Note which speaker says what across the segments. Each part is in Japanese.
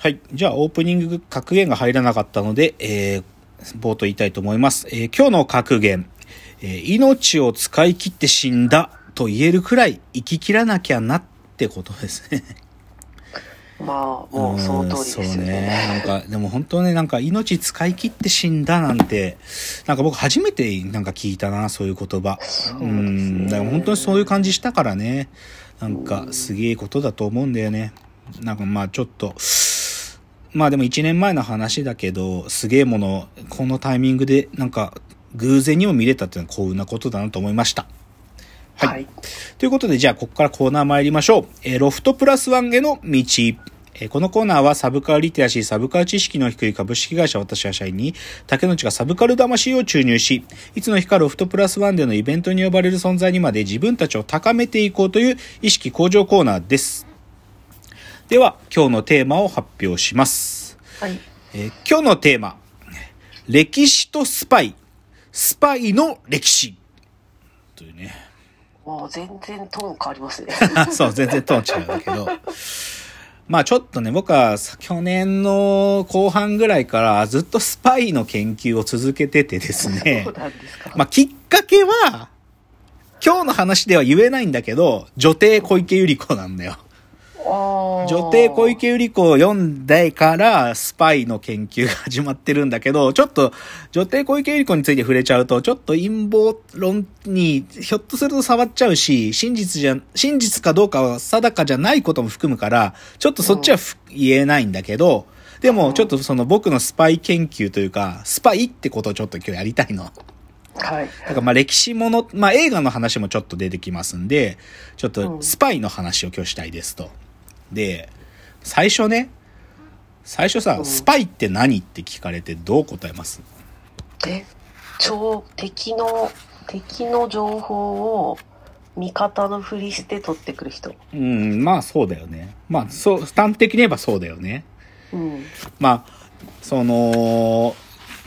Speaker 1: はい。じゃあ、オープニング格言が入らなかったので、えー、冒頭言いたいと思います。えー今日の格言、えー命を使い切って死んだと言えるくらい生き切らなきゃなってことですね。
Speaker 2: まあ、もうその通りですよ
Speaker 1: うんそうね。
Speaker 2: ね。
Speaker 1: なんか、でも本当ね、なんか命使い切って死んだなんて、なんか僕初めてなんか聞いたな、そういう言葉。
Speaker 2: そうね
Speaker 1: ん。だから本当にそういう感じしたからね。なんか、すげえことだと思うんだよね。なんかまあちょっと、まあでも1年前の話だけど、すげえもの、このタイミングで、なんか、偶然にも見れたっていうのは幸運なことだなと思いました。はい
Speaker 2: はい。
Speaker 1: ということで、じゃあ、ここからコーナー参りましょう。えーロフトプラスワンへの道。えーこのコーナーはサブカルリテラシー、サブカル知識の低い株式会社私は社員に、竹内がサブカル魂を注入し、いつの日かロフトプラスワンでのイベントに呼ばれる存在にまで自分たちを高めていこうという意識向上コーナーです。では、今日のテーマを発表します。
Speaker 2: はい。
Speaker 1: えー今日のテーマ、歴史とスパイ、スパイの歴史。というね。
Speaker 2: もう全然トーン変わりますね。
Speaker 1: そう、全然トーン違うんだけど。まあちょっとね、僕はさ去年の後半ぐらいからずっとスパイの研究を続けててですね
Speaker 2: すか。
Speaker 1: まあきっかけは、今日の話では言えないんだけど、女帝小池百合子なんだよ。女帝小池百合子を読んでからスパイの研究が始まってるんだけど、ちょっと女帝小池百合子について触れちゃうと、ちょっと陰謀論にひょっとすると触っちゃうし、真実じゃ、真実かどうかは定かじゃないことも含むから、ちょっとそっちはふ言えないんだけど、でもちょっとその僕のスパイ研究というか、スパイってことをちょっと今日やりたいの。
Speaker 2: はい。
Speaker 1: だからまあ歴史もの、まあ映画の話もちょっと出てきますんで、ちょっとスパイの話を今日したいですと。で、最初ね、最初さ、
Speaker 2: うん
Speaker 1: スパイって何って聞かれてどう答えます？
Speaker 2: え、超、敵の、敵の情報を味方のふりして取ってくる人。
Speaker 1: うん、まあそうだよね。まあそう、端的に言えばそうだよね。
Speaker 2: うん。
Speaker 1: まあ、その、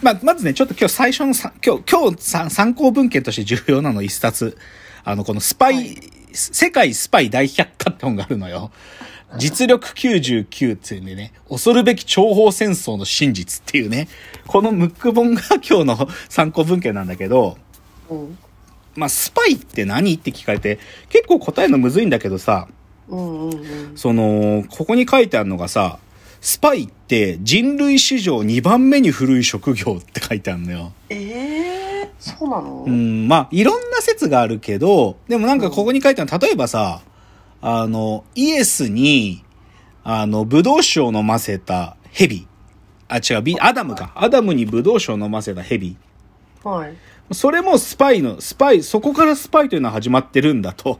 Speaker 1: まあ、まずね、ちょっと今日最初のさ、今日、今日さ参考文献として重要なの一冊。あの、このスパイ、
Speaker 2: はい
Speaker 1: 世界スパイ大百科って本があるのよ。実力99っていうんでね、恐るべき諜報戦争の真実っていうね、このムック本が今日の参考文献なんだけど、
Speaker 2: うん。
Speaker 1: まあ、スパイって何って聞かれて、結構答えるのむずいんだけどさ、
Speaker 2: うんうんうん。
Speaker 1: その、ここに書いてあるのがさ、スパイって人類史上2番目に古い職業って書いてあるのよ。
Speaker 2: ええー、そうなの、
Speaker 1: うん、まあ、いろんな説があるけど、でもなんかここに書いてあるの、例えばさ、あの、イエスに、あの、ブドウ酒を飲ませた蛇。あ、違う、ビアダムか。アダムにブドウ酒を飲ませた蛇。
Speaker 2: はい。
Speaker 1: それもスパイの、スパイ、そこからスパイというのは始まってるんだと。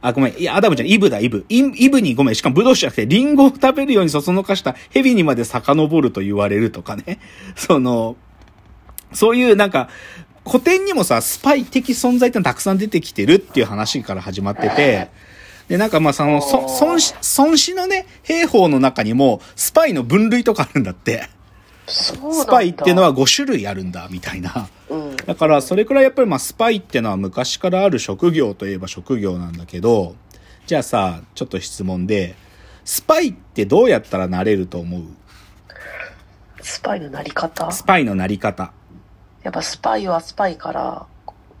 Speaker 1: あ、ごめん。いや、アダムじゃん。イブだ、イブ。イイブに、ごめん。しかもブドウ酒じゃなくて、リンゴを食べるようにそそのかした蛇にまで遡ると言われるとかね。その、そういうなんか、古典にもさ、スパイ的存在ってのたくさん出てきてるっていう話から始まってて、で、なんかまあその、そ孫子、孫子のね、兵法の中にも、スパイの分類とかあるんだって。スパイっていうのは、5種類あるんだ、みたいな。
Speaker 2: うん。
Speaker 1: だから、それくらいやっぱりまあ、スパイってのは昔からある職業といえば職業なんだけど、じゃあさ、ちょっと質問で、スパイってどうやったらなれると思う？
Speaker 2: スパイのなり方？
Speaker 1: スパイのなり方。
Speaker 2: やっぱスパイはスパイから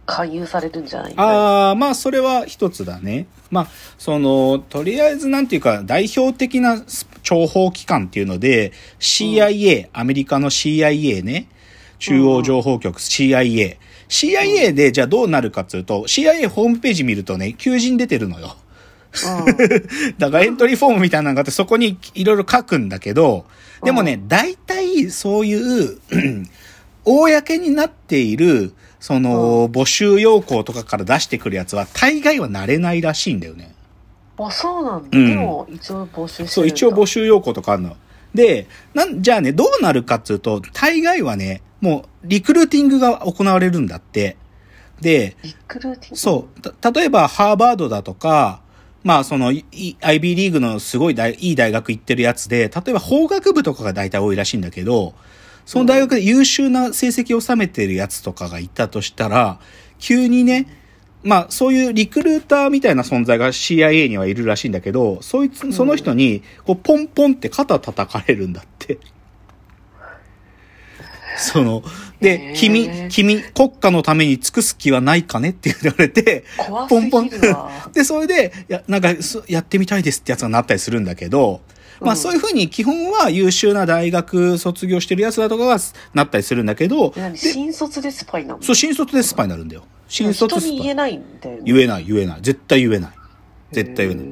Speaker 2: 勧誘されるんじゃない
Speaker 1: ああ、まあ、それは一つだね。まあ、その、とりあえずなんていうか、代表的な諜報機関っていうので、CIA、アメリカの CIA ね、中央情報局、CIA。CIA でじゃあどうなるかっていうと、CIA ホームページ見るとね、求人出てるのよ。だからエントリーフォームみたいなのがあって、そこにいろいろ書くんだけど、でもね、大体そういう、公になっている、その、募集要項とかから出してくるやつは、大概はなれないらしいんだよね。
Speaker 2: うん。あ、そうなんだ。
Speaker 1: うん
Speaker 2: でも、一応募集。
Speaker 1: そう、一応募集要項とかあるの。で、なん、じゃあね、どうなるかっていうと、大概はね、もう、リクルーティングが行われるんだって。で、
Speaker 2: リクルーティング？
Speaker 1: そう。た例えば、ハーバードだとか、まあ、その、い IB リーグのすごい大いい大学行ってるやつで、例えば法学部とかが大体多いらしいんだけど、その大学で優秀な成績を収めてるやつとかがいたとしたら、急にね、まあそういうリクルーターみたいな存在が CIA にはいるらしいんだけど、そいつ、その人に、こう、ポンポンって肩叩かれるんだって。その、で君、君、国家のために尽くす気はないかねって言われて、
Speaker 2: 怖
Speaker 1: ポンポン。で、それで、や、なんか、そやってみたいですってやつがなったりするんだけど、まあ
Speaker 2: うん
Speaker 1: そういうふうに基本は優秀な大学卒業してるやつだとかがなったりするんだけど、
Speaker 2: 何？新卒でスパイなの？
Speaker 1: そう、新卒でスパイになるんだよ。新卒スパイ。
Speaker 2: 言えないんだよね。
Speaker 1: 言えない、言えない。絶対言えない。絶対言えない。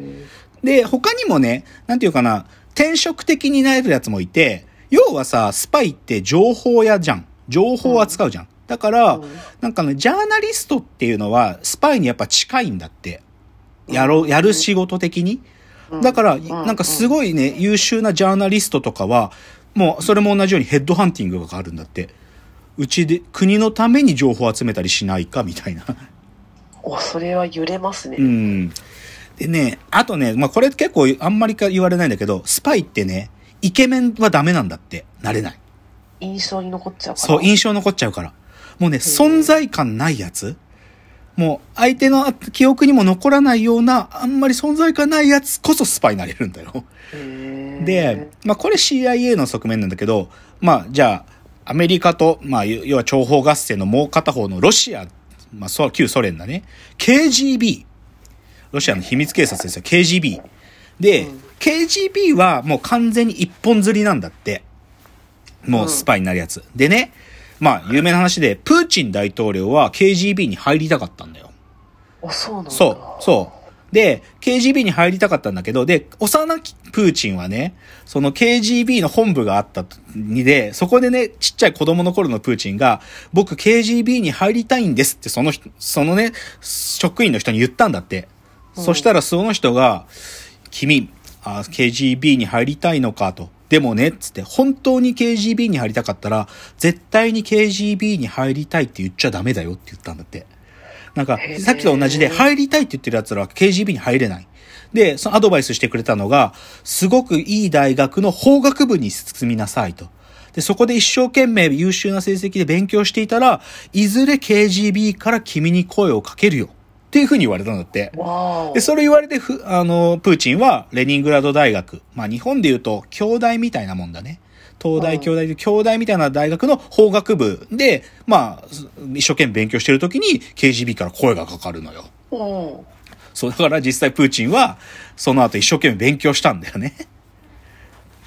Speaker 1: で、他にもね、なんていうかな、転職的になれるやつもいて、要はさ、スパイって情報屋じゃん。情報を扱うじゃん。だから、
Speaker 2: うん
Speaker 1: なんかね、ジャーナリストっていうのは、スパイにやっぱ近いんだって。やろう、やる仕事的に。
Speaker 2: うん
Speaker 1: だから、
Speaker 2: うん
Speaker 1: なんかすごいね、優秀なジャーナリストとかは、もうそれも同じようにヘッドハンティングがあるんだって。うちで、国のために情報を集めたりしないかみたいな。
Speaker 2: お、それは揺れますね。
Speaker 1: うん。でね、あとね、まあこれ結構あんまりか言われないんだけど、スパイってね、イケメンはダメなんだって。なれない。
Speaker 2: 印象に残っちゃうから。
Speaker 1: そう、印象残っちゃうから。もうね、存在感ないやつもう相手の記憶にも残らないような、あんまり存在感ないやつこそスパイになれるんだよ。で、まあこれ CIA の側面なんだけど、まあじゃあ、アメリカと、まあ要は諜報合戦のもう片方のロシア、まあそう旧ソ連だね。KGB。ロシアの秘密警察ですよ。KGB。で、
Speaker 2: うん
Speaker 1: KGB はもう完全に一本釣りなんだって。もうスパイになるやつ。でね、まあ有名な話で、プーチン大統領は KGB に入りたかったんだよ。
Speaker 2: お、そうなんだ。
Speaker 1: そう、そう。で、KGB に入りたかったんだけど、で、幼きプーチンはね、その KGB の本部があったにで、そこでね、ちっちゃい子供の頃のプーチンが、僕 KGB に入りたいんですって、その人、そのね、職員の人に言ったんだって。そしたらその人が、君、あ KGB に入りたいのかと。でもね、つって、本当に KGB に入りたかったら、絶対に KGB に入りたいって言っちゃダメだよって言ったんだって。なんかさっきと同じで、入りたいって言ってる奴らは KGB に入れない。で、そのアドバイスしてくれたのが、すごくいい大学の法学部に進みなさいと。で、そこで一生懸命優秀な成績で勉強していたら、いずれ KGB から君に声をかけるよ。っていうふうに言われたんだって。で、それ言われて、ふ、あの、プーチンは、レニングラード大学。まあ、日本で言うと、京大みたいなもんだね。東大、
Speaker 2: うん
Speaker 1: 京大で、京大みたいな大学の法学部で、まあ、一生懸命勉強してるときに、KGB から声がかかるのよ。
Speaker 2: うん。
Speaker 1: そう、だから実際プーチンは、その後一生懸命勉強したんだよね。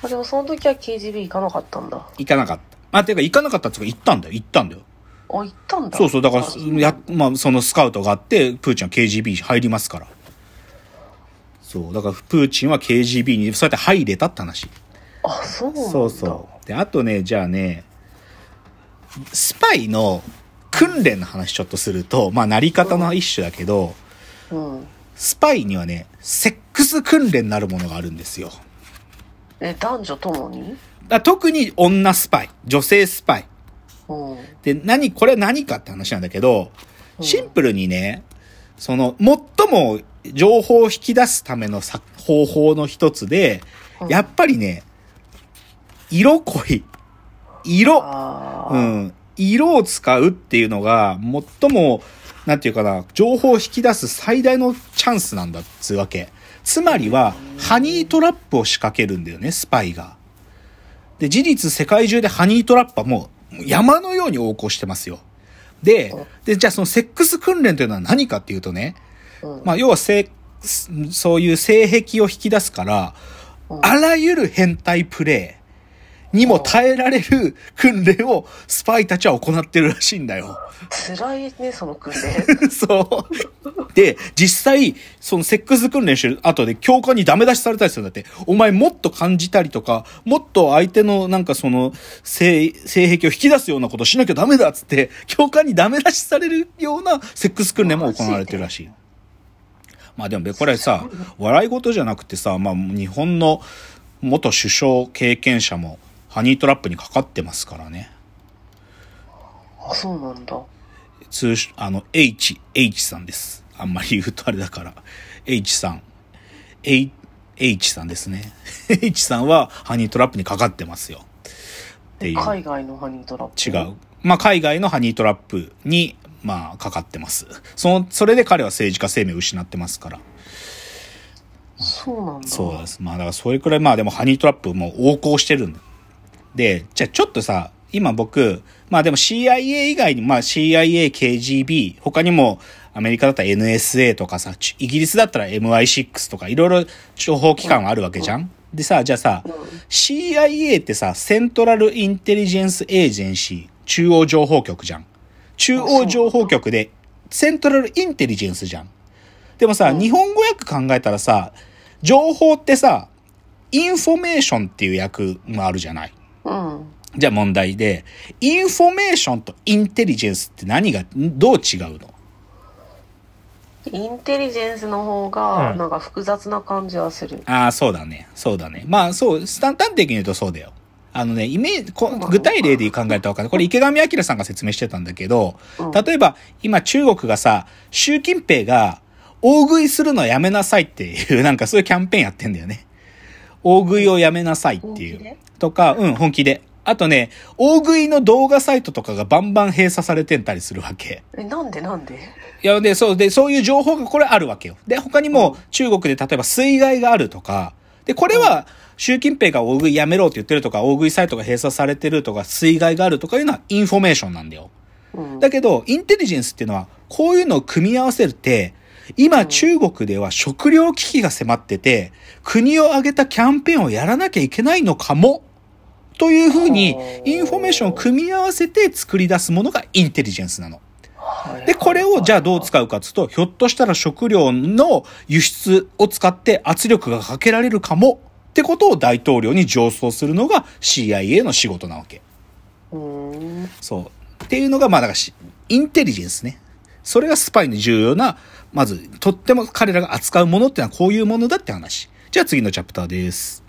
Speaker 2: あ、でもその時は KGB 行かなかったんだ。
Speaker 1: 行かなかった。まあ、ていうか行かなかったっていうか、行ったんだよ。行ったんだよ。
Speaker 2: あ、行ったんだ。
Speaker 1: そうそう、だから
Speaker 2: あ、
Speaker 1: や、まあ、そのスカウトがあって、プーチンは KGB 入りますから。そう、だから、プーチンは KGB にそうやって入れたって話。
Speaker 2: あ、そうなんだ。
Speaker 1: そうそう。で、あとね、じゃあね、スパイの訓練の話ちょっとすると、まあ、なり方の一種だけど、
Speaker 2: うん。
Speaker 1: スパイにはね、セックス訓練なるものがあるんですよ。
Speaker 2: え、男女ともに？
Speaker 1: だ特に女スパイ、女性スパイ。
Speaker 2: うん。
Speaker 1: で、何、これ何かって話なんだけど、
Speaker 2: うん
Speaker 1: シンプルにね、その、最も情報を引き出すためのさ方法の一つで、
Speaker 2: うん
Speaker 1: やっぱりね、色濃い。色。うん。色を使うっていうのが、最も、なんていうかな、情報を引き出す最大のチャンスなんだっつうわけ。つまりは、ハニートラップを仕掛けるんだよね、スパイが。で、事実世界中でハニートラップはもう山のように横行してますよ。で、で、じゃあそのセックス訓練というのは何かっていうとね、
Speaker 2: うん。
Speaker 1: まあ要は性、そういう性癖を引き出すから、
Speaker 2: うん。
Speaker 1: あらゆる変態プレイにも耐えられる訓練をスパイたちは行ってるらしいんだよ。
Speaker 2: 辛いね、その訓練。
Speaker 1: そう。で、実際、そのセックス訓練してる後で教官にダメ出しされたりするんだって。お前もっと感じたりとか、もっと相手のなんかその性、性癖を引き出すようなことしなきゃダメだっつって、教官にダメ出しされるようなセックス訓練も行われてるらしい。まあでもこれさ、笑い事じゃなくてさ、まあ日本の元首相経験者もハニートラップにかかってますからね。
Speaker 2: あ、そうなんだ。
Speaker 1: 通称、あの、H、H さんです。あんまり言うとあれだから。H さん。H、H さんですね。H さんはハニートラップにかかってますよ。っていう。
Speaker 2: 海外のハニートラップ？
Speaker 1: 違う。まあ、海外のハニートラップに、まあ、かかってます。その、それで彼は政治家生命を失ってますから。
Speaker 2: そうなんだ。
Speaker 1: そうです。まあ、だからそれくらい、まあでもハニートラップも横行してるんだ。で、じゃあちょっとさ、今僕、まあでも CIA 以外に、まあ CIA、KGB、他にもアメリカだったら NSA とかさ、ちイギリスだったら MI6 とかいろいろ情報機関があるわけじゃん？でさ、じゃあさ、CIA ってさ、セントラルインテリジェンスエージェンシー、中央情報局じゃん。中央情報局で、セントラルインテリジェンスじゃん。でもさ、日本語訳考えたらさ、情報ってさ、インフォメーションっていう訳もあるじゃない？
Speaker 2: うん。
Speaker 1: じゃあ問題で、インフォメーションとインテリジェンスって何が、どう違うの？
Speaker 2: インテリジェンスの方が、
Speaker 3: うん
Speaker 2: なんか複雑な感じはする。
Speaker 1: ああ、そうだね。そうだね。まあそう、簡単的に言うとそうだよ。あのね、イメージ、こ具体例で考えたらわかんない。これ池上彰さんが説明してたんだけど、
Speaker 2: うん
Speaker 1: 例えば今中国がさ、習近平が大食いするのやめなさいっていう、なんかそういうキャンペーンやってんだよね。大食いをやめなさいっていう。とか、うん、本気で。あとね、大食いの動画サイトとかがバンバン閉鎖されてたりするわけ。
Speaker 2: え、なんでなんで？
Speaker 1: いや、で、そう、で、そういう情報がこれあるわけよ。で、他にも中国で例えば水害があるとか、で、これは習近平が大食いやめろって言ってるとか、大食いサイトが閉鎖されてるとか、水害があるとかいうのはインフォメーションなんだよ。
Speaker 2: うん。
Speaker 1: だけど、インテリジェンスっていうのは、こういうのを組み合わせるって、今中国では食糧危機が迫ってて、国を挙げたキャンペーンをやらなきゃいけないのかも、というふうに、インフォメーションを組み合わせて作り出すものがインテリジェンスなの。
Speaker 2: はい
Speaker 1: で、これをじゃあどう使うかっつうと、ひょっとしたら食料の輸出を使って圧力がかけられるかもってことを大統領に上奏するのが CIA の仕事なわけ。そう。っていうのが、まあだからし、インテリジェンスね。それがスパイの重要な、まず、とっても彼らが扱うものってのはこういうものだって話。じゃあ次のチャプターです。